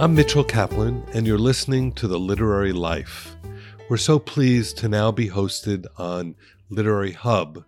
I'm Mitchell Kaplan, and you're listening to The Literary Life. We're so pleased to now be hosted on Literary Hub.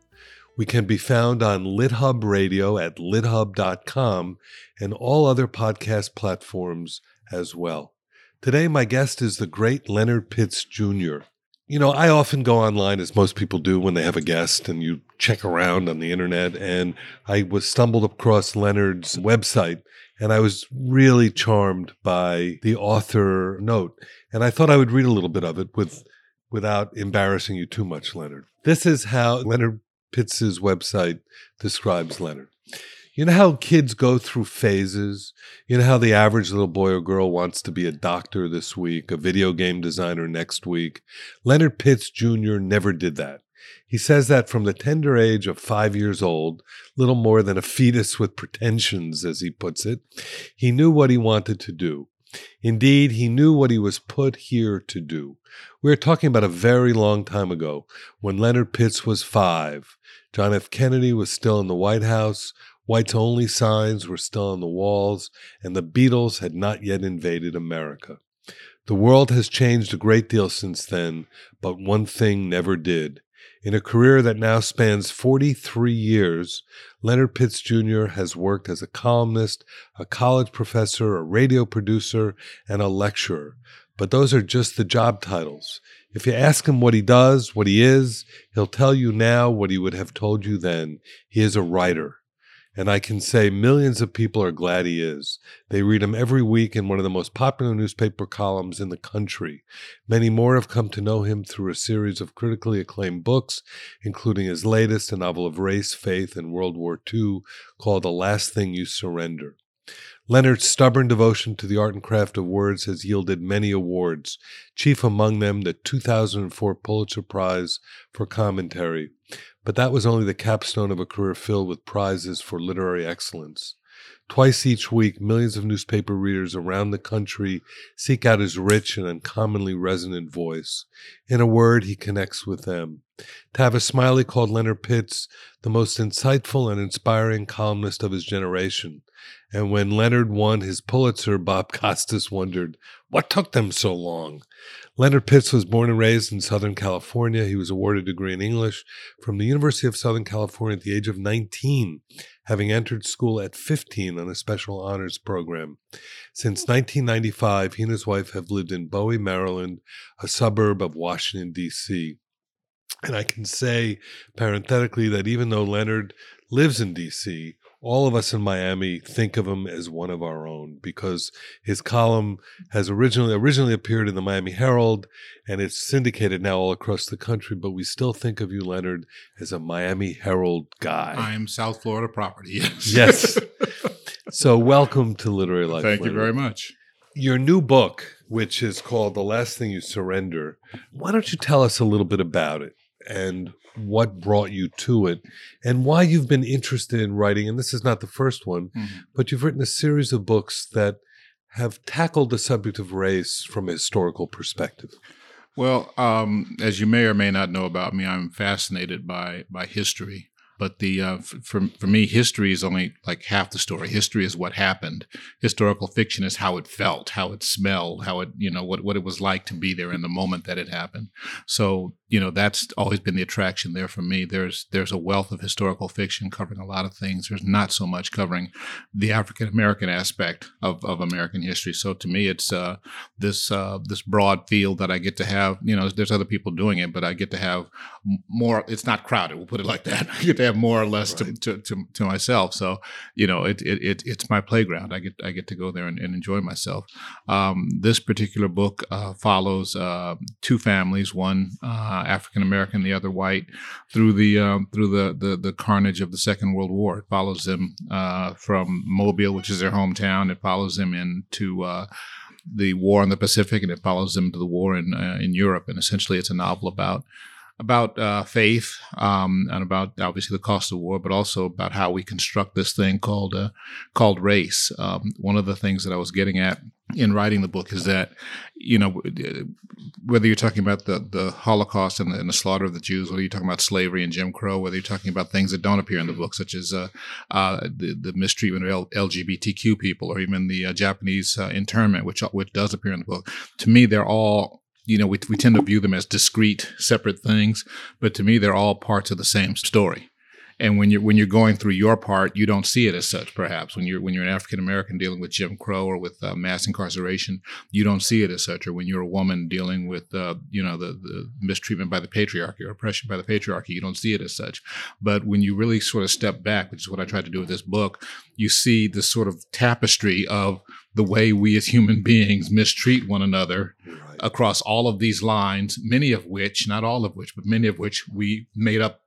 We can be found on LitHub Radio at lithub.com and all other podcast platforms as well. Today, my guest is the great Leonard Pitts Jr. You know, I often go online, as most people do when they have a guest, and you check around on the internet. And I was stumbled across Leonard's website, and I was really charmed by the author note. And I thought I would read a little bit of it with, without embarrassing you too much, Leonard. This is how Leonard Pitts's website describes Leonard. You know how kids go through phases? You know how the average little boy or girl wants to be a doctor this week, a video game designer next week? Leonard Pitts Jr. never did that. He says that from the tender age of five years old, little more than a fetus with pretensions, as he puts it, he knew what he wanted to do. Indeed, he knew what he was put here to do. We are talking about a very long time ago, when Leonard Pitts was five. John F. Kennedy was still in the White House. Whites only signs were still on the walls, and the Beatles had not yet invaded America. The world has changed a great deal since then, but one thing never did. In a career that now spans 43 years, Leonard Pitts Jr. has worked as a columnist, a college professor, a radio producer, and a lecturer. But those are just the job titles. If you ask him what he does, what he is, he'll tell you now what he would have told you then. He is a writer. And I can say millions of people are glad he is. They read him every week in one of the most popular newspaper columns in the country. Many more have come to know him through a series of critically acclaimed books, including his latest, a novel of race, faith, and World War II called The Last Thing You Surrender. Leonard's stubborn devotion to the art and craft of words has yielded many awards, chief among them the 2004 Pulitzer Prize for Commentary. But that was only the capstone of a career filled with prizes for literary excellence. Twice each week, millions of newspaper readers around the country seek out his rich and uncommonly resonant voice. In a word, he connects with them. Tavis Smiley called Leonard Pitts the most insightful and inspiring columnist of his generation. And when Leonard won his Pulitzer, Bob Costas wondered, what took them so long? Leonard Pitts was born and raised in Southern California. He was awarded a degree in English from the University of Southern California at the age of 19, having entered school at 15 on a special honors program. Since 1995, he and his wife have lived in Bowie, Maryland, a suburb of Washington, D.C. And I can say parenthetically that even though Leonard lives in D.C., all of us in Miami think of him as one of our own because his column has originally originally appeared in the Miami Herald and it's syndicated now all across the country. But we still think of you, Leonard, as a Miami Herald guy. I am South Florida property. Yes. yes. So welcome to Literary Life. Thank Leonard. you very much. Your new book, which is called The Last Thing You Surrender, why don't you tell us a little bit about it and what brought you to it and why you've been interested in writing? And this is not the first one, Mm-hmm. but you've written a series of books that have tackled the subject of race from a historical perspective. Well, um, as you may or may not know about me, I'm fascinated by by history. But the uh, f- for for me, history is only like half the story. History is what happened. Historical fiction is how it felt, how it smelled, how it you know what what it was like to be there in the moment that it happened. So you know that's always been the attraction there for me. There's there's a wealth of historical fiction covering a lot of things. There's not so much covering the African American aspect of, of American history. So to me, it's uh, this uh, this broad field that I get to have. You know, there's other people doing it, but I get to have more. It's not crowded. We'll put it like that. I get to have more or less to, to, to, to myself. So you know, it, it, it it's my playground. I get I get to go there and, and enjoy myself. Um, this particular book uh, follows uh, two families, one uh, African American, the other white, through the um, through the, the the carnage of the Second World War. It follows them uh, from Mobile, which is their hometown. It follows them into uh, the war in the Pacific, and it follows them to the war in uh, in Europe. And essentially, it's a novel about about uh, faith um, and about obviously the cost of war, but also about how we construct this thing called uh, called race. Um, one of the things that I was getting at in writing the book is that you know whether you're talking about the the Holocaust and the, and the, slaughter of the Jews, whether you're talking about slavery and Jim Crow, whether you're talking about things that don't appear in the book, such as uh, uh, the the mistreatment of L- LGBTQ people, or even the uh, Japanese uh, internment, which which does appear in the book. To me, they're all you know we we tend to view them as discrete, separate things, but to me, they're all parts of the same story and when you're when you're going through your part, you don't see it as such. Perhaps when you're when you're an African American dealing with Jim Crow or with uh, mass incarceration, you don't see it as such. Or when you're a woman dealing with uh, you know the, the mistreatment by the patriarchy or oppression by the patriarchy, you don't see it as such. But when you really sort of step back, which is what I tried to do with this book, you see this sort of tapestry of the way we as human beings mistreat one another. Across all of these lines, many of which, not all of which, but many of which we made up,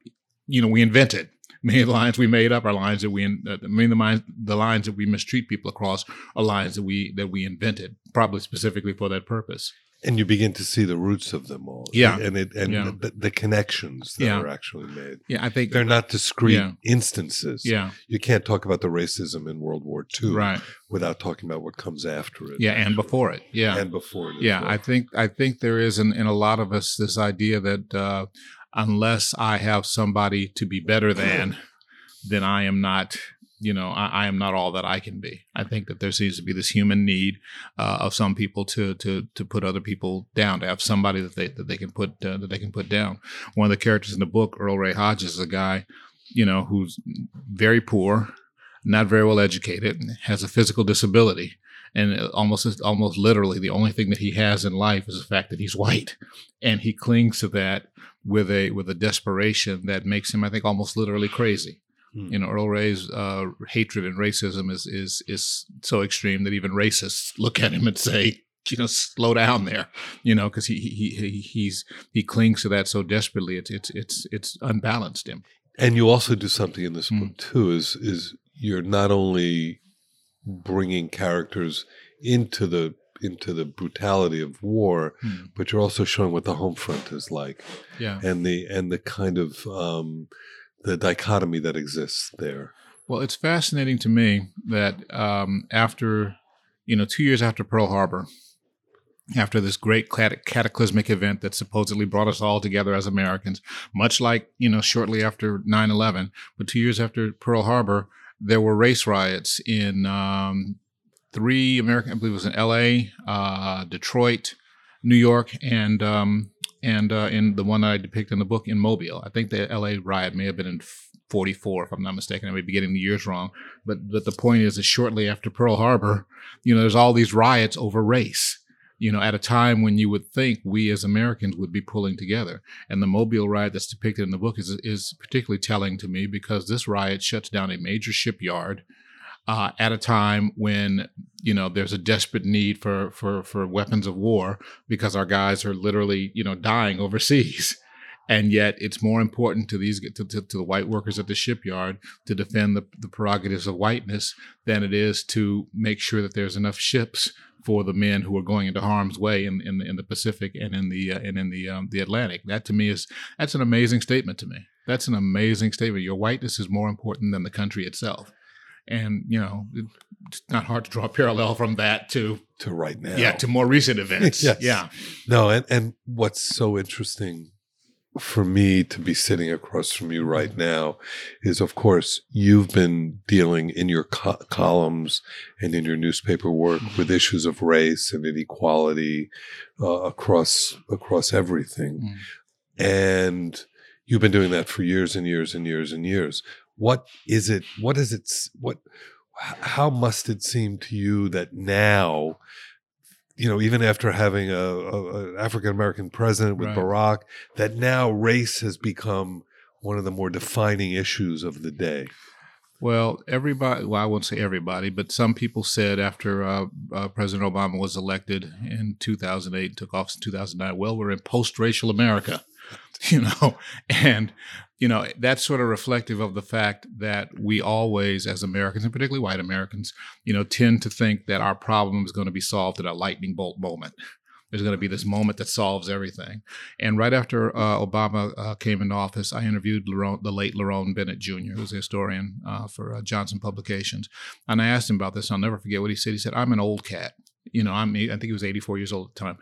you know, we invented. Many lines we made up are lines that we uh, many of the the lines that we mistreat people across are lines that we that we invented probably specifically for that purpose and you begin to see the roots of them all. Yeah. And it and yeah. the, the, connections that yeah. are actually made. Yeah i think they're not discrete yeah. instances. Yeah. You can't talk about the racism in world war ii right. without talking about what comes after it. Yeah and before it. Yeah. And before it yeah well. i think i think there is in, in a lot of us this idea that uh, unless i have somebody to be better than then I am not, you know, I, I, am not all that I can be. I think that there seems to be this human need uh, of some people to to to put other people down, to have somebody that they that they can put uh, that they can put down. One of the characters in the book, Earl Ray Hodges, is a guy, you know, who's very poor, not very well educated, has a physical disability. And almost, almost literally, the only thing that he has in life is the fact that he's white, and he clings to that with a with a desperation that makes him, I think, almost literally crazy. Hmm. You know, Earl Ray's uh, hatred and racism is is is so extreme that even racists look at him and say, you know, slow down there. You know, because he he he he's he clings to that so desperately. It's it's it's it's unbalanced him. And you also do something in this Mm. book too. Is is you're not only bringing characters into the into the brutality of war, Mm. but you're also showing what the home front is like, Yeah. and the and the kind of um, the dichotomy that exists there. Well, it's fascinating to me that um, after, you know, two years after Pearl Harbor, after this great cataclysmic event that supposedly brought us all together as Americans, much like, you know, shortly after 9 11, but two years after Pearl Harbor, there were race riots in um, three American, I believe it was in LA, uh, Detroit, New York, and um, and uh, in the one that I depict in the book in Mobile. I think the LA riot may have been in 44, if I'm not mistaken. I may be getting the years wrong. But, but the point is that shortly after Pearl Harbor, you know, there's all these riots over race, you know, at a time when you would think we as Americans would be pulling together. And the Mobile riot that's depicted in the book is, is particularly telling to me because this riot shuts down a major shipyard uh, at a time when you know there's a desperate need for for for weapons of war because our guys are literally you know dying overseas and yet it's more important to these to, to, to the white workers at the shipyard to defend the, the prerogatives of whiteness than it is to make sure that there's enough ships for the men who are going into harm's way in in, in the Pacific and in the uh, and in the um, the Atlantic. That to me is that's an amazing statement to me. That's an amazing statement. Your whiteness is more important than the country itself and you know it's not hard to draw a parallel from that to to right now. Yeah to more recent events. Yes. yeah. No and and what's so interesting for me to be sitting across from you right now is of course you've been dealing in your co- columns and in your newspaper work with issues of race and inequality uh, across across everything. Mm. and you've been doing that for years and years and years and years what is it what is it what how must it seem to you that now you know even after having a, a, african american president with Right. barack that now race has become one of the more defining issues of the day well everybody well i won't say everybody but some people said after uh, uh, president obama was elected in 2008 took office in 2009 well we're in post-racial america you know and you know that's sort of reflective of the fact that we always as americans and particularly white americans you know tend to think that our problem is going to be solved at a lightning bolt moment there's going to be this moment that solves everything. And right after uh, Obama uh, came into office, I interviewed Lerone, the late Lerone Bennett Jr., who's a historian uh, for uh, Johnson Publications. And I asked him about this. I'll never forget what he said. He said, I'm an old cat. You know, I'm I think he was 84 years old at the time.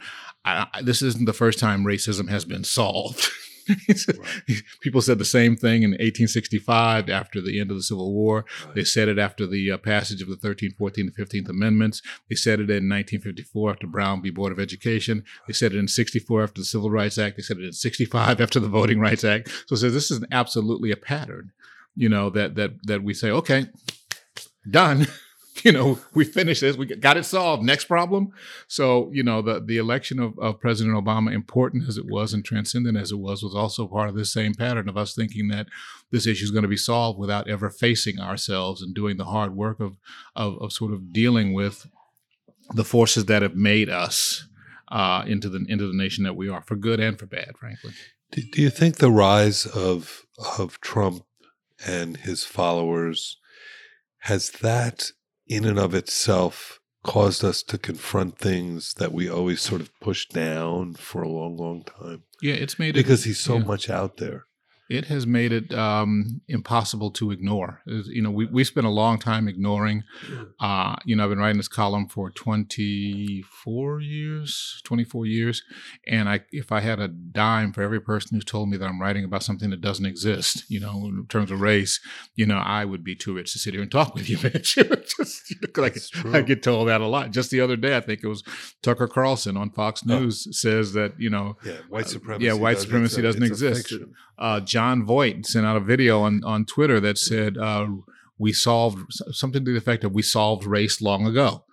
I, I, this isn't the first time racism has been solved. People said the same thing in 1865 after the end of the Civil War. Right. They said it after the uh, passage of the 13th, 14th, and 15th Amendments. They said it in 1954 after Brown v. Board of Education. They said it in 64 after the Civil Rights Act. They said it in 65 after the Voting Rights Act. So, so this is absolutely a pattern, you know, that that that we say, okay, done. you know, we finished this, we got it solved. Next problem. So, you know, the the election of, of President Obama, important as it was and transcendent as it was, was also part of this same pattern of us thinking that this issue is going to be solved without ever facing ourselves and doing the hard work of of, of sort of dealing with the forces that have made us uh, into the into the nation that we are, for good and for bad, frankly. Do, do you think the rise of of Trump and his followers has that in and of itself caused us to confront things that we always sort of pushed down for a long, long time. Yeah, it's made because it, he's so yeah. much out there it has made it um, impossible to ignore. you know, we, we spent a long time ignoring. Uh, you know, I've been writing this column for 24 years, 24 years. And I, if I had a dime for every person who's told me that I'm writing about something that doesn't exist, you know, in terms of race, you know, I would be too rich to sit here and talk with you, Mitch. Just, you know, like, I get told that a lot. Just the other day, I think it was Tucker Carlson on Fox oh. News oh. says that, you know, yeah, white supremacy. Uh, yeah, white supremacy doesn't exist. Uh, Jon Voight sent out a video on, on Twitter that said, uh, we solved something to the effect of we solved race long ago.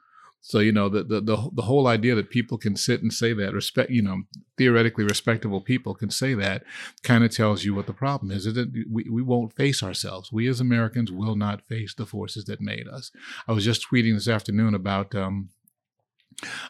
So, you know, the, the, the, the, whole idea that people can sit and say that, respect, you know, theoretically respectable people can say that kind of tells you what the problem is. Is that we, we won't face ourselves. We as Americans will not face the forces that made us. I was just tweeting this afternoon about, um,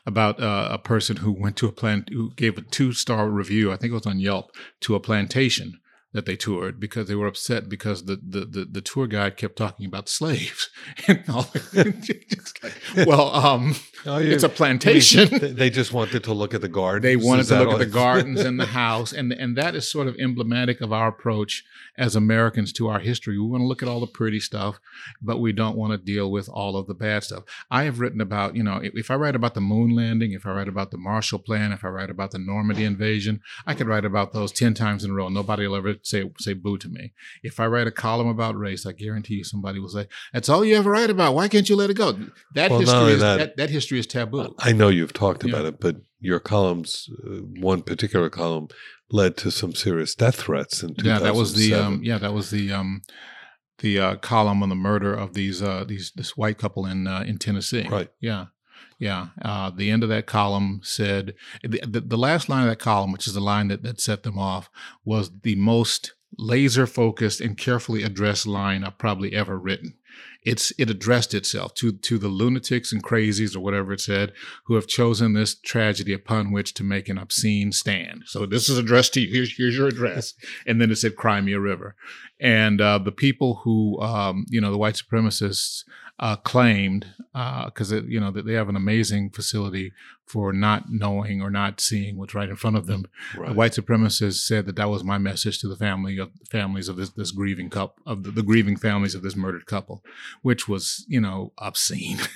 about uh, a person who went to a plant who gave a two star review, I think it was on Yelp, to a plantation that they toured because they were upset because the the the, the tour guide kept talking about slaves and all. well, um, oh, it's a plantation. they just wanted to look at the gardens. They wanted to look at the gardens and the house, and and that is sort of emblematic of our approach as Americans to our history. We want to look at all the pretty stuff, but we don't want to deal with all of the bad stuff. I have written about, you know, if I write about the moon landing, if I write about the Marshall Plan, if I write about the Normandy invasion, I could write about those ten times in a row. Nobody will ever say say boo to me. If I write a column about race, I guarantee you somebody will say, "That's all you ever write about. Why can't you let it go?" That well, history is that, that, that, history is taboo. I know you've talked about it, but your columns, uh, one particular column, led to some serious death threats in 2007. Yeah, that was the um, yeah that was the um, the uh, column on the murder of these uh, these this white couple in uh, in Tennessee. Right. Yeah. Yeah, uh, the end of that column said the, the, the, last line of that column, which is the line that, that set them off, was the most laser focused and carefully addressed line I've probably ever written. It's it addressed itself to to the lunatics and crazies or whatever it said who have chosen this tragedy upon which to make an obscene stand. So this is addressed to you. Here's here's your address, and then it said Crimea River, and uh, the people who um, you know the white supremacists uh, claimed because uh, you know that they have an amazing facility for not knowing or not seeing what's right in front of them. Right. The white supremacists said that that was my message to the family of families of this this grieving couple of the, the grieving families of this murdered couple, which was you know obscene.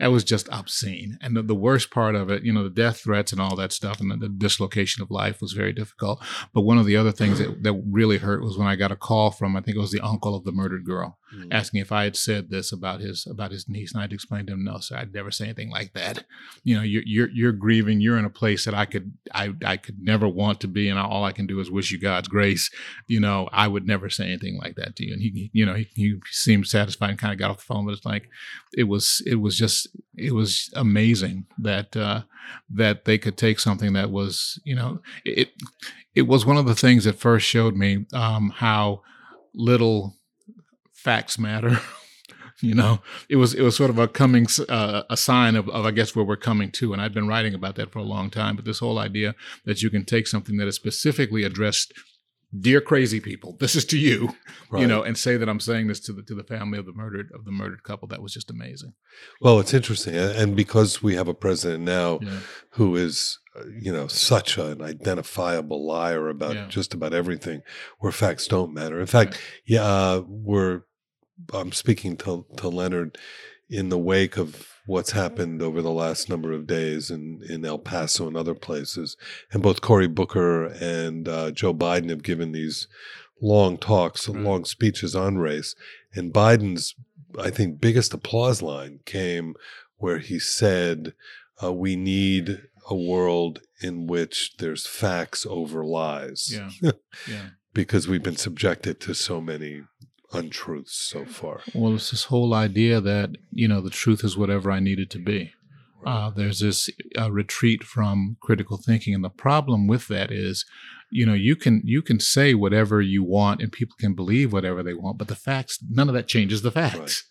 It was just obscene. And the, the, worst part of it, you know, the death threats and all that stuff and the, the, dislocation of life was very difficult. But one of the other things that, that really hurt was when I got a call from, I think it was the uncle of the murdered girl, mm. asking if I had said this about his about his niece. And I'd explained to him, no, sir, I'd never say anything like that. You know, you're you're, you're grieving. You're in a place that I could I I could never want to be, and all I can do is wish you God's grace. You know, I would never say anything like that to you. And he, you know, he, he seemed satisfied and kind of got off the phone, but it's like it was it was just it was amazing that uh, that they could take something that was you know it it was one of the things that first showed me um, how little facts matter. you know, it was it was sort of a coming uh, a sign of, of I guess where we're coming to, and I've been writing about that for a long time. But this whole idea that you can take something that is specifically addressed dear crazy people, this is to you, right. you know, and say that I'm saying this to the to the family of the murdered of the murdered couple. That was just amazing. Well, it's interesting, and because we have a president now yeah. who is, uh, you know, such an identifiable liar about yeah. just about everything, where facts don't matter. In fact, right. yeah, uh, we're I'm speaking to to Leonard in the wake of what's happened over the last number of days in, in El Paso and other places. And both Cory Booker and uh, Joe Biden have given these long talks, right. long speeches on race. And Biden's, I think, biggest applause line came where he said, uh, We need a world in which there's facts over lies. Yeah. yeah. because we've been subjected to so many untruths so far. Well, it's this whole idea that, you know, the truth is whatever I need it to be. Uh, there's this uh, retreat from critical thinking, and the problem with that is, you know, you can you can say whatever you want, and people can believe whatever they want, but the facts, none of that changes the facts.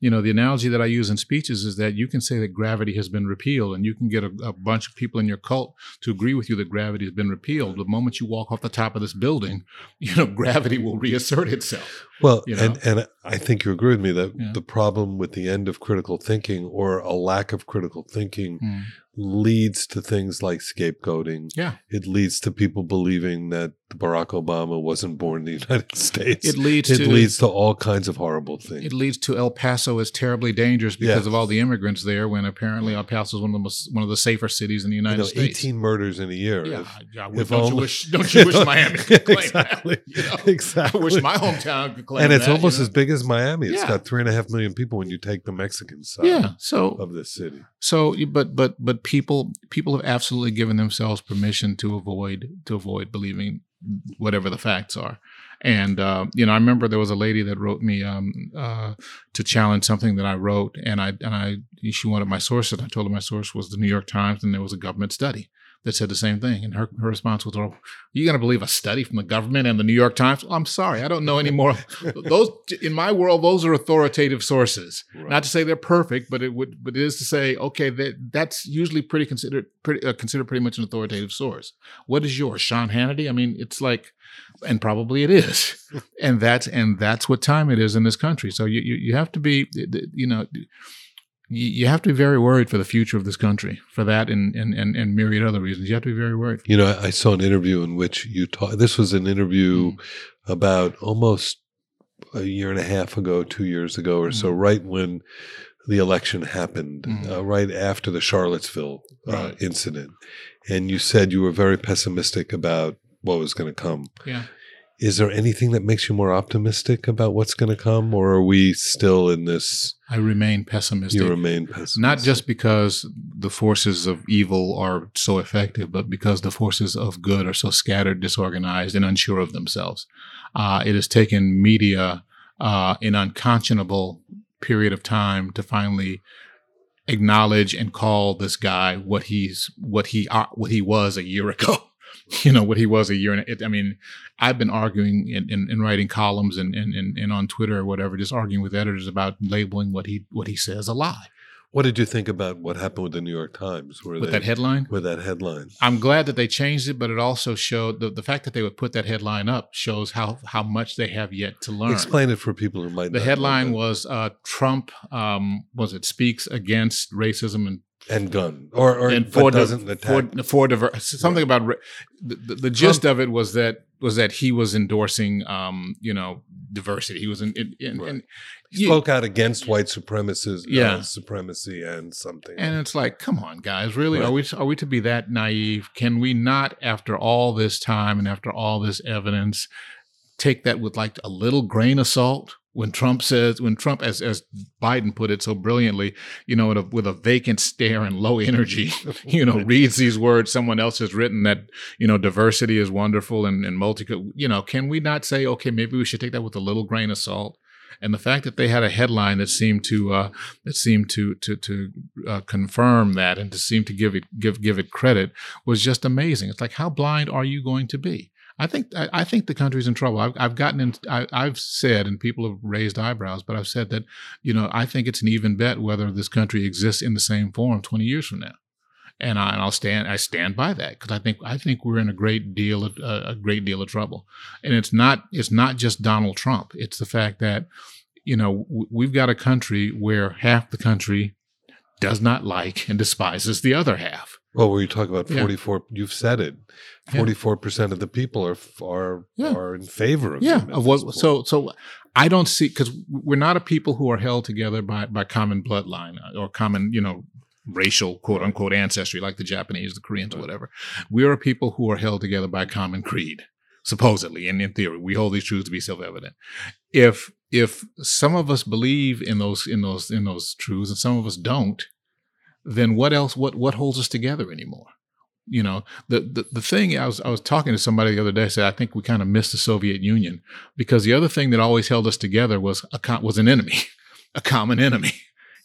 You know, the analogy that I use in speeches is that you can say that gravity has been repealed and you can get a, a, bunch of people in your cult to agree with you that gravity has been repealed. The moment you walk off the top of this building, you know, gravity will reassert itself. Well, you know? and, and I think you agree with me that yeah. the problem with the end of critical thinking or a lack of critical thinking mm leads to things like scapegoating. Yeah. It leads to people believing that Barack Obama wasn't born in the United States. It leads it to, leads to all kinds of horrible things. It leads to El Paso is terribly dangerous because yes. of all the immigrants there when apparently El Paso is one of the most, one of the safer cities in the United you know, States. 18 murders in a year. Yeah. If, if don't, only, you wish, don't you wish Miami could claim exactly, that? You know? Exactly. I wish my hometown could claim that. And it's that, almost as big as Miami. It's yeah. got three and a half million people when you take the Mexican side yeah, so, of this city. So but but but people people have absolutely given themselves permission to avoid to avoid believing whatever the facts are. And uh, you know, I remember there was a lady that wrote me um, uh, to challenge something that I wrote, and I and I she wanted my source, and I told her my source was the New York Times, and there was a government study that said the same thing. And her, her response was, "Oh, you going to believe a study from the government and the New York Times?" Well, I'm sorry, I don't know anymore. those in my world, those are authoritative sources. Right. Not to say they're perfect, but it would, but it is to say, okay, that that's usually pretty considered pretty uh, considered pretty much an authoritative source. What is yours, Sean Hannity? I mean, it's like, and probably it is, and that's and that's what time it is in this country. So you you, you have to be, you know you have to be very worried for the future of this country for that and, and, and, and myriad other reasons. You have to be very worried. You know, I saw an interview in which you talked, This was an interview mm. about almost a year and a half ago, two years ago or mm. so, right when the election happened, mm. uh, right after the Charlottesville uh, right. incident. And you said you were very pessimistic about what was going to come. Yeah. Is there anything that makes you more optimistic about what's going to come, or are we still in this? I remain pessimistic. You remain pessimistic. Not just because the forces of evil are so effective, but because the forces of good are so scattered, disorganized, and unsure of themselves. Uh, it has taken media uh, an unconscionable period of time to finally acknowledge and call this guy what he's what he uh, what he was a year ago. you know what he was a year and it, i mean i've been arguing and, writing columns and, and, and on twitter or whatever just arguing with editors about labeling what he what he says a lie what did you think about what happened with the New York Times? with they, that headline? With that headline. I'm glad that they changed it, but it also showed the, the fact that they would put that headline up shows how how much they have yet to learn. Explain it for people who might. The headline was uh, Trump um, was it speaks against racism and and gun or or and for doesn't attack for, for diver- something right. about the, the, the gist of it was that was that he was endorsing um you know diversity he was in, in, in right. and he spoke out against white supremacists yeah. Uh, supremacy and something and it's like come on guys really right. are we are we to be that naive can we not after all this time and after all this evidence take that with like a little grain of salt when Trump says, when Trump, as as Biden put it so brilliantly, you know, with a, with a vacant stare and low energy, you know, reads these words someone else has written that you know diversity is wonderful and and multi, you know, can we not say, okay, maybe we should take that with a little grain of salt? And the fact that they had a headline that seemed to uh, that seemed to to to uh, confirm that and to seem to give it give give it credit was just amazing. It's like how blind are you going to be? I think I, think the country's in trouble. I've, I've gotten in. I, have said, and people have raised eyebrows, but I've said that you know I think it's an even bet whether this country exists in the same form 20 years from now, and, I, and I'll stand. I stand by that because I think I think we're in a great deal of uh, a great deal of trouble, and it's not it's not just Donald Trump. It's the fact that you know we've got a country where half the country does not like and despises the other half Well, were you talking about Yeah. 44? You've said it. Yeah. 44% of the people are are Yeah. are in favor of yeah of what so so i don't see because we're not a people who are held together by by common bloodline uh, or common you know racial quote unquote ancestry like the japanese the koreans or Right. whatever we are a people who are held together by common creed supposedly and in theory we hold these truths to be self-evident if if some of us believe in those in those in those truths and some of us don't then what else what what holds us together anymore you know the, the the thing I was I was talking to somebody the other day said I think we kind of missed the Soviet Union because the other thing that always held us together was a was an enemy, a common enemy.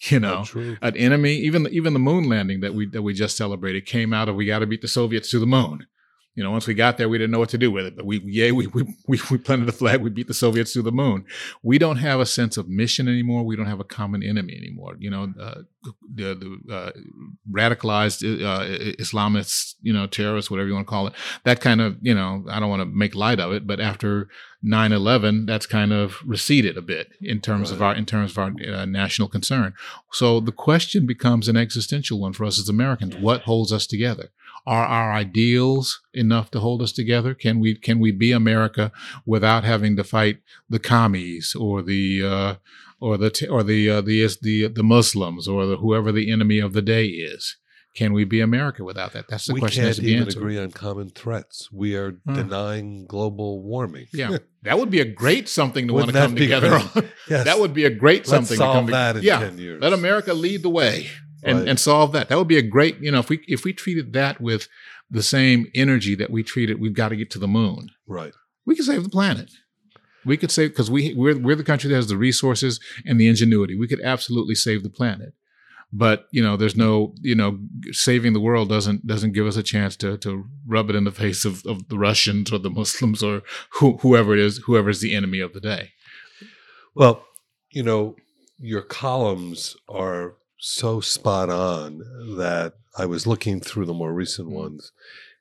You know, Oh, an enemy. Even even the moon landing that we that we just celebrated came out of we got to beat the Soviets to the moon. You know, once we got there, we didn't know what to do with it. But we, yeah, we we we, we planted the flag. We beat the Soviets to the moon. We don't have a sense of mission anymore. We don't have a common enemy anymore. You know, uh, the, the uh, radicalized uh, Islamists, you know, terrorists, whatever you want to call it. That kind of, you know, I don't want to make light of it, but after 9/11, that's kind of receded a bit in terms of our in terms of our uh, national concern. So the question becomes an existential one for us as Americans: What holds us together? Are our ideals enough to hold us together? Can we can we be America without having to fight the commies or the uh, or the or the uh, the the the Muslims or the, whoever the enemy of the day is? Can we be America without that? That's the we question that has can't be even answered. agree on common threats. We are Huh. denying global warming. Yeah, that would be a great something to want Wouldn't to come together on. yes. That would be a great Let's something to come that in yeah, 10 years. let America lead the way and, Right. and solve that. That would be a great, you know, if we if we treated that with the same energy that we treated, we've got to get to the moon. right. We could save the planet. We could save because we we're we're the country that has the resources and the ingenuity. We could absolutely save the planet. But you know, there's no you know saving the world doesn't doesn't give us a chance to to rub it in the face of, of the Russians or the Muslims or who, whoever it is whoever is the enemy of the day. Well, you know, your columns are so spot on that I was looking through the more recent Mm. ones.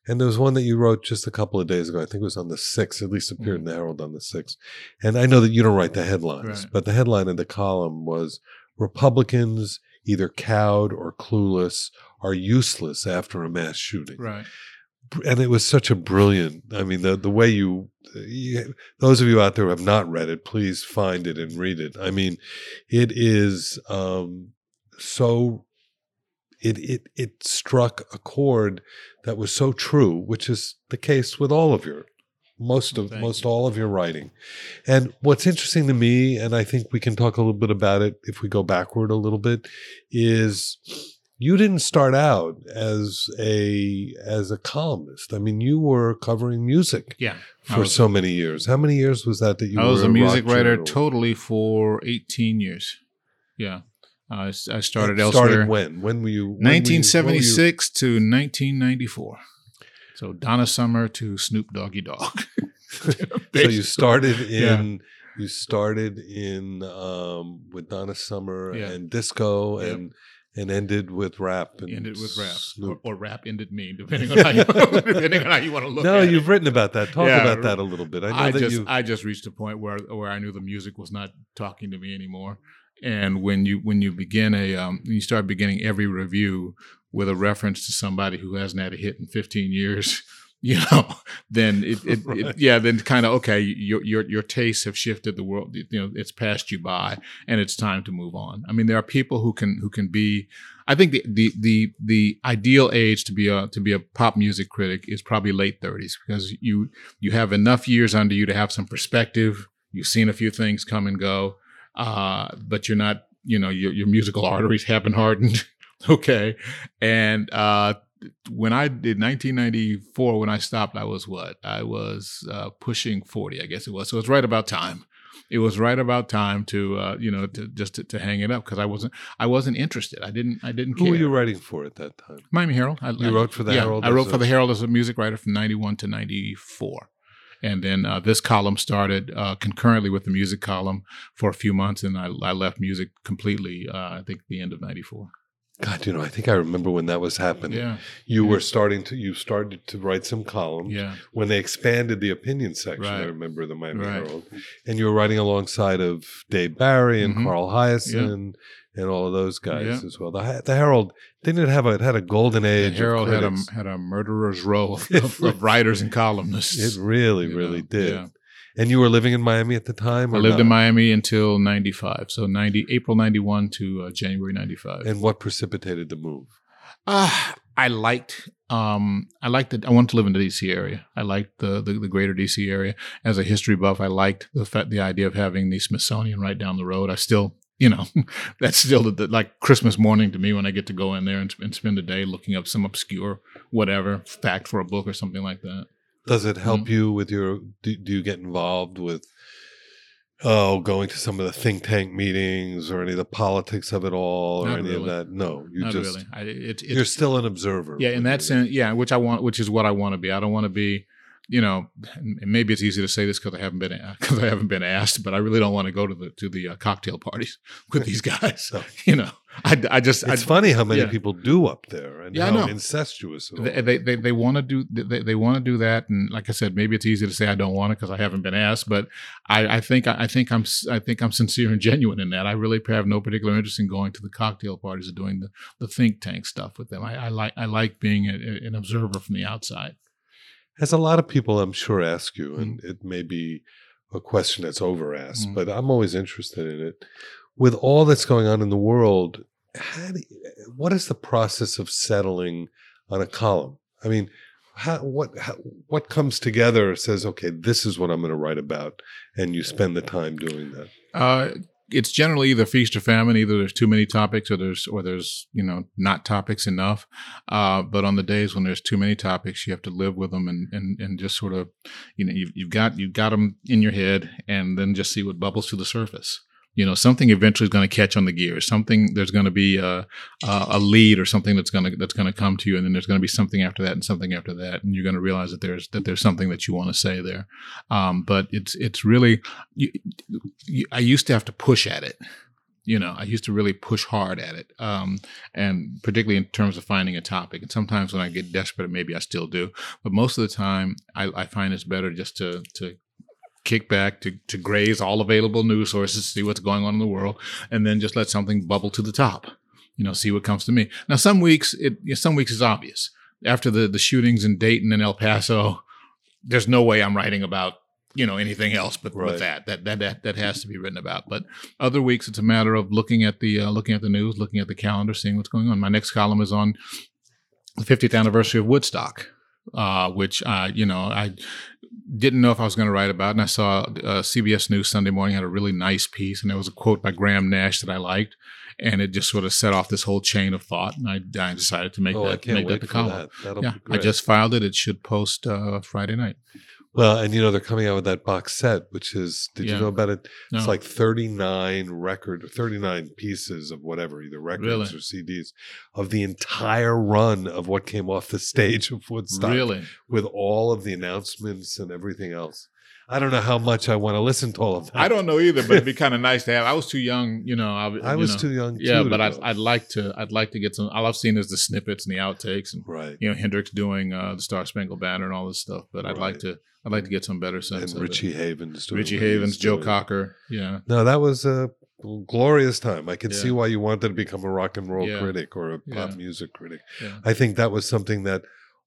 And there was one that you wrote just a couple of days ago. I think it was on the 6th, at least appeared in Mm. the Herald on the 6th. And I know that you don't write the headlines, Right. but the headline of the column was Republicans, either cowed or clueless, are useless after a mass shooting Right. and it was such a brilliant i mean the the way you, you those of you out there who have not read it please find it and read it i mean it is um so it it it struck a chord that was so true which is the case with all of your most of Thank most you. all of your writing and what's interesting to me and i think we can talk a little bit about it if we go backward a little bit is you didn't start out as a as a columnist. I mean, you were covering music Yeah. For was, so many years. How many years was that that you I was a music writer journal? totally for 18 years. Yeah. I I started Started elsewhere. when? When were you? when were you- were you- 1976 to 1994. So Donna Summer to Snoop Doggy Dogg. So you started Yeah. in you started in um, with Donna Summer Yeah. and disco Yep. and and ended with rap and ended with rap, or, or rap ended me, depending on how you, depending on how you want to look. no, you've it. written about that. Talk Yeah. about that a little bit. I know I just you. I just reached a point where where I knew the music was not talking to me anymore. And when you when you begin a um, you start beginning every review with a reference to somebody who hasn't had a hit in 15 years, you know, then it, it, Right. it yeah, then kind of okay, your your your tastes have shifted. The world, you know, it's passed you by, and it's time to move on. I mean, there are people who can who can be. I think the the the the ideal age to be a to be a pop music critic is probably late 30s because you you have enough years under you to have some perspective. You've seen a few things come and go, uh, but you're not, you know, your, your musical arteries haven't hardened. okay. And uh, when I did 1994, when I stopped, I was what? I was uh, pushing 40, I guess it was. So it's right about time. It was right about time to, uh, you know, to just to, to hang it up because I wasn't, I wasn't interested. I didn't, I didn't who care. were you writing for at that time? Miami Herald. I, You I- wrote for the yeah, Herald I wrote a- for the Herald as a music writer from '91 to '94, and then uh, this column started uh, concurrently with the music column for a few months, and I, I left music completely. Uh, I think the end of '94. God, you know, I think I remember when that was happening. Yeah, You Yeah. were starting to you started to write some columns yeah, when they expanded the opinion section. I remember the Miami Right. Herald, and you were writing alongside of Dave Barry and Mhm. Carl Hiaasen and all of those guys Yeah. as well. The, the Herald didn't it have a it had a golden The age. of Herald had a had a murderer's row of, of, of writers and columnists. It really, really know, did. yeah. And you were living in Miami at the time. I lived in? Miami until '95, so '90 April '91 to uh, January '95. And what precipitated the move? Uh, I liked um I liked it. I wanted to live in the DC area. I liked the, the the greater DC area. As a history buff, I liked the fact the idea of having the Smithsonian right down the road. I still you know that's still the, the, like Christmas morning to me when I get to go in there and, and spend a day looking up some obscure whatever fact for a book or something like that. Does it Mm-hmm. help you with your? Do, do you get involved with? Oh, going to some of the think tank meetings or any of the politics of it all or Not any really. of that? No, you Not just really. I, it, it, you're still an observer. Yeah, in that sense, yeah, which I want, which is what I want to be. I don't want to be, you know, maybe it's easy to say this because I haven't been because I haven't been asked, but I really don't want to go to the to the uh, cocktail parties with these guys. No. You know, I, I just It's I, funny how many yeah. people do up there and Yeah, I how incestuous they they, they, they want to do they, they want to do that, and like I said, maybe it's easy to say I don't want it because I haven't been asked, but I, I think I think I'm I think I'm sincere and genuine in that. I really have no particular interest in going to the cocktail parties or doing the, the think tank stuff with them. I, I like I like being a, a- an observer from the outside. As a lot of people, I'm sure, ask you, and Mm. it may be a question that's over asked, Mm. but I'm always interested in it. With all that's going on in the world, how do what is the process of settling on a column? I mean, how, what how, what comes together says, okay, this is what I'm going to write about, and you spend the time doing that. Uh, it's generally either feast or famine. Either there's too many topics, or there's or there's you know not topics enough. Uh, but on the days when there's too many topics, you have to live with them and and, and just sort of you know you've, you've got you've got them in your head, and then just see what bubbles to the surface. You know, something eventually is going to catch on the gears. Something there's going to be a, a lead or something that's going to that's going to come to you, and then there's going to be something after that and something after that, and you're going to realize that there's that there's something that you want to say there. Um, but it's it's really you, you, I used to have to push at it. You know, I used to really push hard at it, um, and particularly in terms of finding a topic. And sometimes when I get desperate, maybe I still do. But most of the time, I, I find it's better just to to kick back, to to graze all available news sources, see what's going on in the world, and then just let something bubble to the top. You know, see what comes to me. Now, some weeks it you know, some weeks is obvious. After the the shootings in Dayton and El Paso, there's no way I'm writing about you know anything else but Right. with that. that that that that has to be written about but other weeks it's a matter of looking at the uh, looking at the news looking at the calendar seeing what's going on my next column is on the 50th anniversary of woodstock uh, which uh, you know i didn't know if i was going to write about and i saw uh, cbs news sunday morning had a really nice piece and there was a quote by graham nash that i liked and it just sort of set off this whole chain of thought and i, I decided to make oh, that make that the column that. That'll yeah be i just filed it. It should post uh, friday night Well, and you know they're coming out with that box set, which is did you know about it? It's like thirty nine record, thirty nine pieces of whatever, either records Really? or CDs, of the entire run of what came off the stage of Woodstock, really with all of the announcements and everything else. I don't know how much I want to listen to all of that. I don't know either, but it'd be kind of nice to have. I was too young, you know. I, I you was know. too young. Yeah, too, but I'd. I'd like to. I'd like to get some. All I've seen is the snippets and the outtakes, and right. you know Hendrix doing uh, the Star Spangled Banner and all this stuff. But I'd like to. I'd like to get some better sense And of Richie it. Havens. Richie Havens, Joe. Cocker. Yeah, No, that was a glorious time. I can Yeah. see why you wanted to become a rock and roll Yeah. critic or a pop Yeah. music critic. yeah, I think that was something that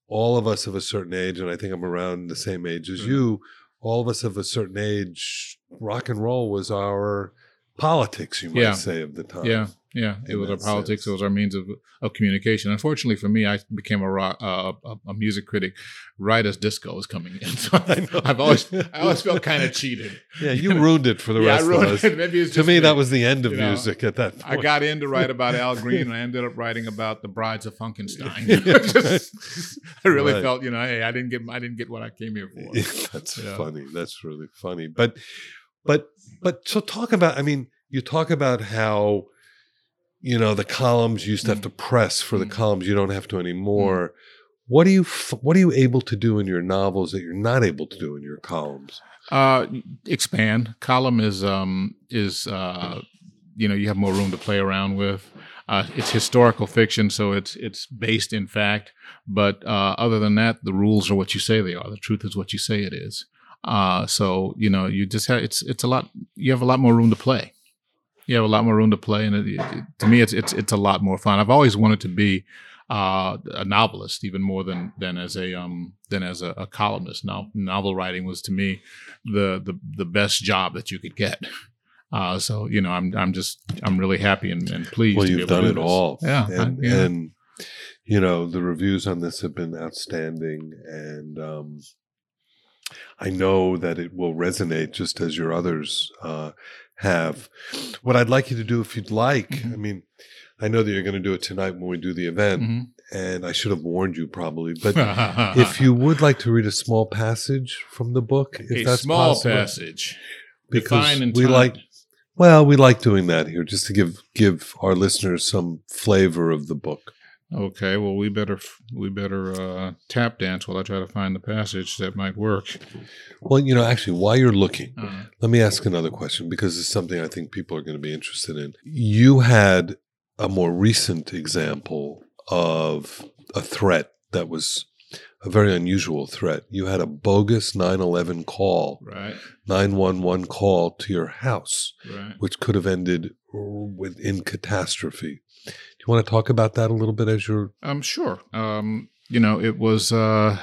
all of us of a certain age, and I think I'm around the same age as Mhm. you, all of us of a certain age, rock and roll was our politics, you might Yeah. say, of the time. yeah, yeah. It was our politics. sense. It was our means of of communication. Unfortunately for me, I became a rock, uh, a, a music critic right as disco was coming in. So I. I've always, I always felt kind of cheated. Yeah, you ruined it for the yeah, rest I of us. it. Maybe it's To just me, that was the end of You know, music at that point. I got in to write about Al Green, and I ended up writing about the Brides of Funkenstein. Just- I really Right. felt, you know, hey, I didn't get, I didn't get what I came here for. That's Yeah. funny. That's really funny. But, but, but so talk about. I mean, you talk about how, you know, the columns you used to have Mm. to press for the Mm. columns. You don't have to anymore. What are you? What are you able to do in your novels that you're not able to do in your columns? Uh, expand column is um is uh you know you have more room to play around with. Uh, it's historical fiction, so it's it's based in fact. But uh, other than that, the rules are what you say they are. The truth is what you say it is. Uh, so you know you just have it's it's a lot. You have a lot more room to play. You have a lot more room to play, and it, it, to me, it's it's it's a lot more fun. I've always wanted to be uh, a novelist, even more than than as a um, than as a, a columnist. Now, novel writing was to me the the the best job that you could get. Uh, so you know, I'm I'm just I'm really happy and, and pleased. Well, you've done it this. all, yeah, and, I, yeah. and you know the reviews on this have been outstanding, and um, I know that it will resonate just as your others uh, have. What I'd like you to do, if you'd like, Mhm. I mean, I know that you're going to do it tonight when we do the event, Mhm. and I should have warned you probably, but if you would like to read a small passage from the book, if a that's small possible, passage, because and we time. like well we like doing that here just to give give our listeners some flavor of the book Okay, well, we better we better uh, tap dance while I try to find the passage that might work. well you know actually while you're looking Uh, let me ask another question because it's something i think people are going to be interested in you had a more recent example of a threat that was a very unusual threat you had a bogus 911 call right, 911 call to your house right. which could have ended with in catastrophe. Do you want to talk about that a little bit as you're Um, sure. Um, you know, it was uh,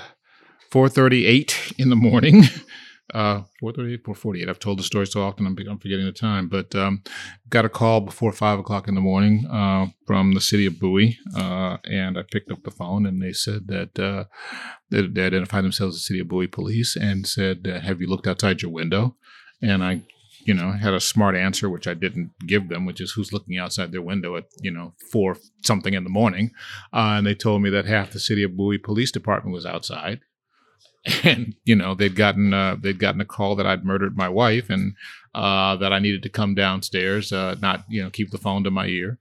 four thirty-eight in the morning. Uh, four thirty-eight, four forty-eight. I've told the story so often, I'm, I'm forgetting the time. But um, got a call before five o'clock in the morning uh, from the city of Bowie, uh, and I picked up the phone, and they said that uh, they, they identified themselves as the city of Bowie police, and said, "Have you looked outside your window?" And I you know, had a smart answer, which I didn't give them, which is who's looking outside their window at, you know, four something in the morning. Uh, and they told me that half the city of Bowie Police Department was outside. And, you know, they'd gotten, uh, they'd gotten a call that I'd murdered my wife and, uh, that I needed to come downstairs, uh, not, you know, keep the phone to my ear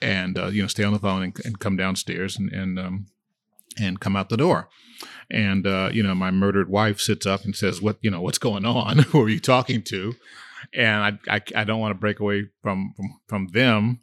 and, uh, you know, stay on the phone and, and come downstairs and, and, um, and come out the door. And, uh, you know, my murdered wife sits up and says, what, you know, what's going on? Who are you talking to? And I, I, I don't want to break away from from, from them,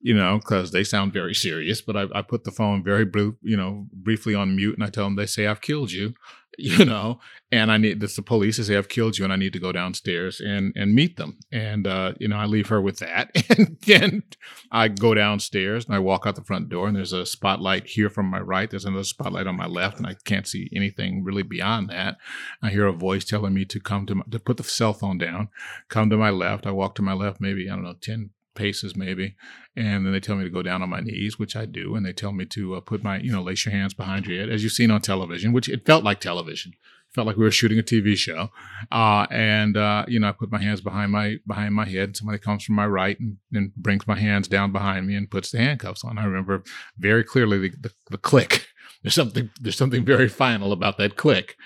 you know, because they sound very serious. But I, I put the phone very brief, you know, briefly on mute, and I tell them they say I've killed you, you know, and I need this the police they say I've killed you, and I need to go downstairs and and meet them, and uh, you know I leave her with that, and then I go downstairs and I walk out the front door, and there's a spotlight here from my right, there's another spotlight on my left, and I can't see anything really beyond that. I hear a voice telling me to come to my, to put the cell phone down come to my left. I walk to my left, maybe, I don't know, 10 paces maybe. And then they tell me to go down on my knees, which I do. And they tell me to uh, put my, you know, lace your hands behind your head, as you've seen on television, which it felt like television. Felt like we were shooting a TV show. Uh, and, uh, you know, I put my hands behind my behind my head. Somebody comes from my right and, and brings my hands down behind me and puts the handcuffs on. I remember very clearly the, the, the click. There's something there's something very final about that click,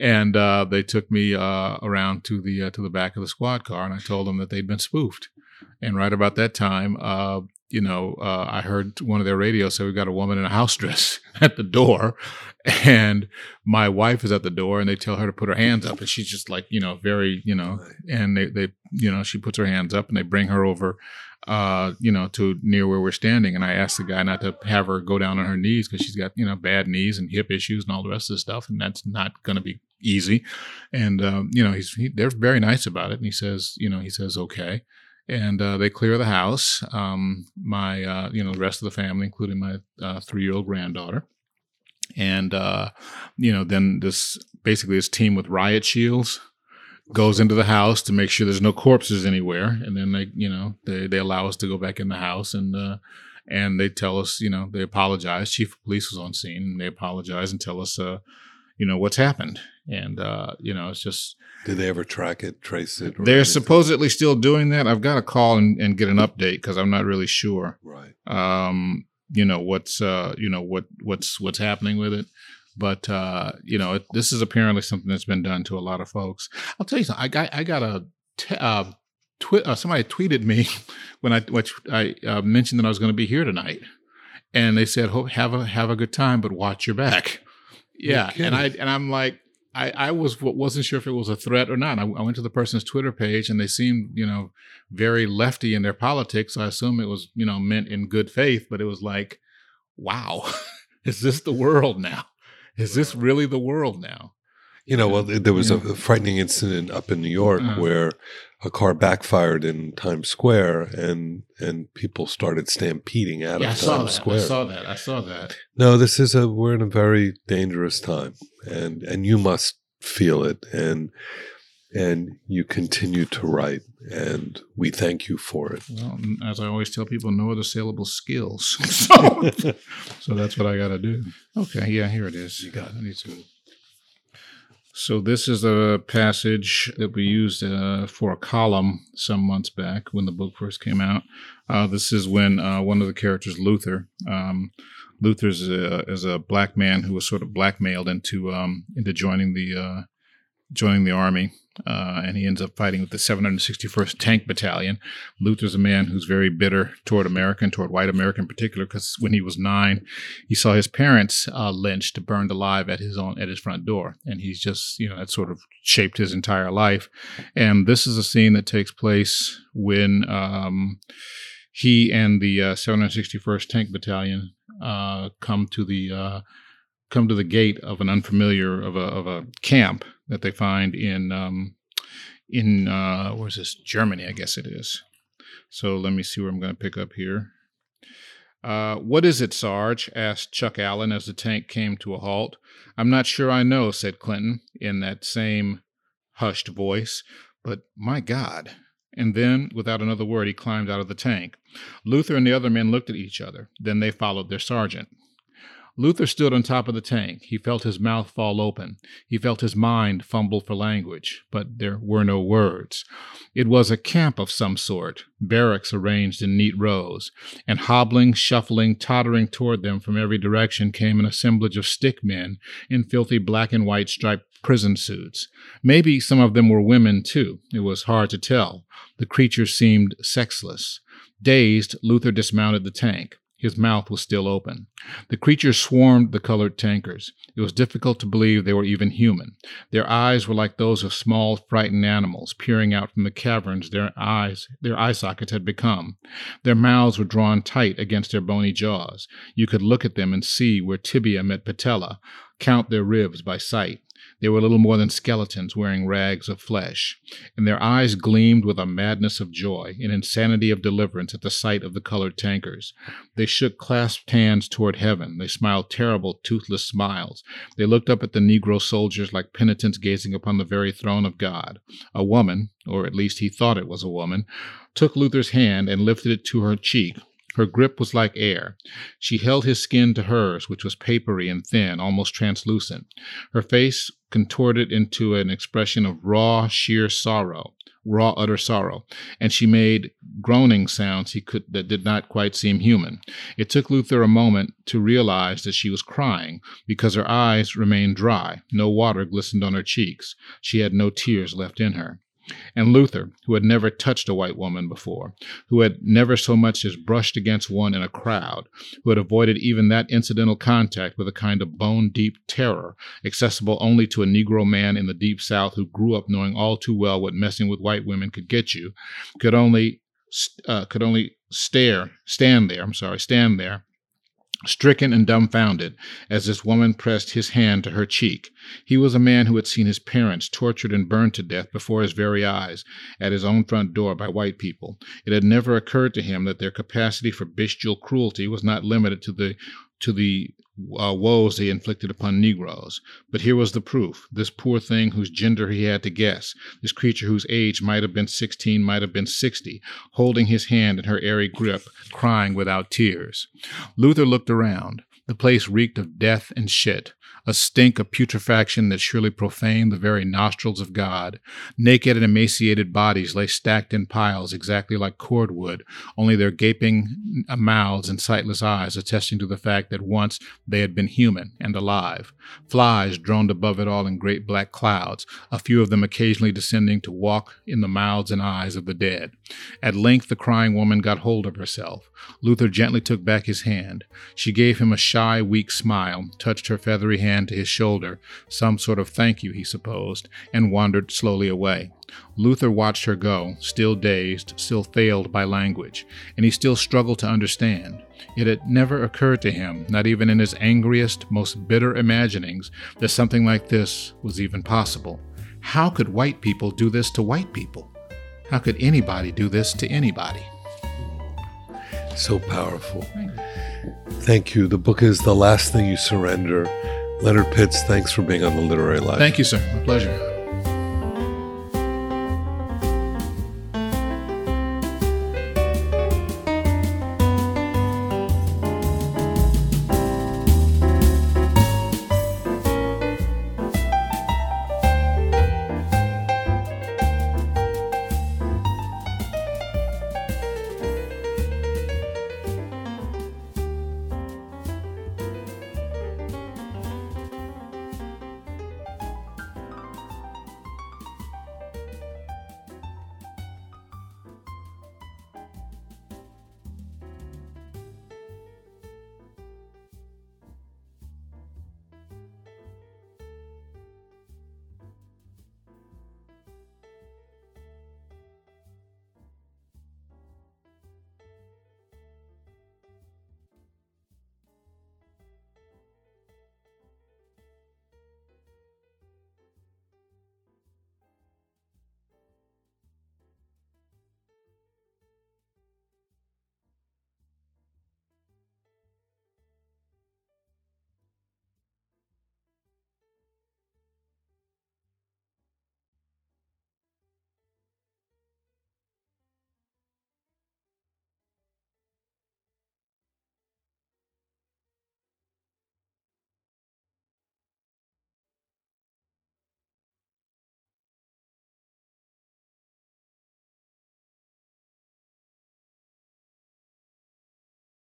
and uh, they took me uh, around to the uh, to the back of the squad car, and I told them that they'd been spoofed. And right about that time, uh, you know, uh, I heard one of their radios say We've got a woman in a house dress at the door, and my wife is at the door, and they tell her to put her hands up, and she's just like, you know, very, you know, and they they you know she puts her hands up, and they bring her over uh, you know, to near where we're standing. And I asked the guy not to have her go down on her knees because she's got, you know, bad knees and hip issues and all the rest of the stuff. And that's not going to be easy. And, um, you know, he's, he, they're very nice about it. And he says, you know, he says, okay. And uh, they clear the house. Um, my, uh, you know, the rest of the family, including my uh, three year old granddaughter. And, uh, you know, then this basically this team with riot shields goes into the house to make sure there's no corpses anywhere and then they you know they, they allow us to go back in the house and uh and they tell us you know they apologize chief of police was on scene and they apologize and tell us uh you know what's happened and uh you know it's just Did they ever track it, trace it? they're anything? supposedly still doing that i've got to call and, and get an update because i'm not really sure right. um you know what's uh you know what what's what's happening with it but uh you know it, this is apparently something that's been done to a lot of folks i'll tell you something i got i got a t- uh, twi- uh somebody tweeted me when i which i uh, mentioned that i was going to be here tonight and they said Hope, have a have a good time but watch your back yeah and i and i'm like I, I was wasn't sure if it was a threat or not. I, I went to the person's Twitter page and they seemed, you know, very lefty in their politics. So I assume it was, you know, meant in good faith. But it was like, wow, is this the world now? Is this really the world now? You know, well, there was a frightening incident up in New York Uh-huh. where a car backfired in Times Square, and and people started stampeding out Yeah, I of saw Times that. Square. I saw that. I saw that. No, this is a we're in a very dangerous time, and and you must feel it, and and you continue to write, and we thank you for it. Well, as I always tell people, no other saleable skills. so, so that's what I got to do. Okay, yeah, here it is. You got it. I need to. So this is a passage that we used uh, for a column some months back when the book first came out. Uh, this is when uh, one of the characters, Luther, um, Luther's a, is a black man who was sort of blackmailed into um, into joining the uh, joining the army, uh, and he ends up fighting with the 761st Tank Battalion. Luther's a man who's very bitter toward America and toward white America in particular, because when he was nine, he saw his parents uh, lynched, burned alive at his own at his front door, and he's just you know that sort of shaped his entire life. And this is a scene that takes place when um, he and the uh, 761st Tank Battalion uh, come to the uh, come to the gate of an unfamiliar of a of a camp that they find in um, in uh, where's this Germany? I guess it is. So let me see where I'm going to pick up here. Uh, what is it, Sarge? asked Chuck Allen as the tank came to a halt. I'm not sure I know, said Clinton in that same hushed voice. But my God. And then, without another word, he climbed out of the tank. Luther and the other men looked at each other. Then they followed their sergeant. Luther stood on top of the tank. He felt his mouth fall open. He felt his mind fumble for language, but there were no words. It was a camp of some sort, barracks arranged in neat rows, and hobbling, shuffling, tottering toward them from every direction came an assemblage of stick men in filthy black and white striped prison suits. Maybe some of them were women, too. It was hard to tell. The creature seemed sexless. Dazed, Luther dismounted the tank. His mouth was still open. The creatures swarmed the colored tankers. It was difficult to believe they were even human. Their eyes were like those of small, frightened animals peering out from the caverns their eyes, their eye sockets had become. Their mouths were drawn tight against their bony jaws. You could look at them and see where tibia met patella, count their ribs by sight. They were little more than skeletons wearing rags of flesh, and their eyes gleamed with a madness of joy, an insanity of deliverance at the sight of the colored tankers. They shook clasped hands toward heaven. They smiled terrible, toothless smiles. They looked up at the Negro soldiers like penitents gazing upon the very throne of God. A woman, or at least he thought it was a woman, took Luther's hand and lifted it to her cheek, her grip was like air. She held his skin to hers, which was papery and thin, almost translucent. Her face contorted into an expression of raw, sheer sorrow, raw, utter sorrow, and she made groaning sounds he could that did not quite seem human. It took Luther a moment to realize that she was crying because her eyes remained dry. No water glistened on her cheeks. She had no tears left in her. And Luther, who had never touched a white woman before, who had never so much as brushed against one in a crowd, who had avoided even that incidental contact with a kind of bone deep terror, accessible only to a Negro man in the deep South who grew up knowing all too well what messing with white women could get you, could only uh, could only stare, stand there. I'm sorry, stand there stricken and dumbfounded as this woman pressed his hand to her cheek. He was a man who had seen his parents tortured and burned to death before his very eyes at his own front door by white people. It had never occurred to him that their capacity for bestial cruelty was not limited to the to the uh, woes they inflicted upon Negroes. But here was the proof. This poor thing whose gender he had to guess, this creature whose age might have been 16, might have been 60, holding his hand in her airy grip, crying without tears. Luther looked around. The place reeked of death and shit, a stink of putrefaction that surely profaned the very nostrils of God. Naked and emaciated bodies lay stacked in piles exactly like cordwood, only their gaping mouths and sightless eyes attesting to the fact that once they had been human and alive. Flies droned above it all in great black clouds, a few of them occasionally descending to walk in the mouths and eyes of the dead. At length the crying woman got hold of herself. Luther gently took back his hand. She gave him a shy, weak smile, touched her feathery hand to his shoulder, some sort of thank you, he supposed, and wandered slowly away. Luther watched her go, still dazed, still failed by language, and he still struggled to understand. It never occurred to him, not even in his angriest, most bitter imaginings, that something like this was even possible. How could white people do this to white people? How could anybody do this to anybody? So powerful. Thank you. The book is The Last Thing You Surrender. Leonard Pitts, thanks for being on the Literary Life. Thank you, sir. My pleasure.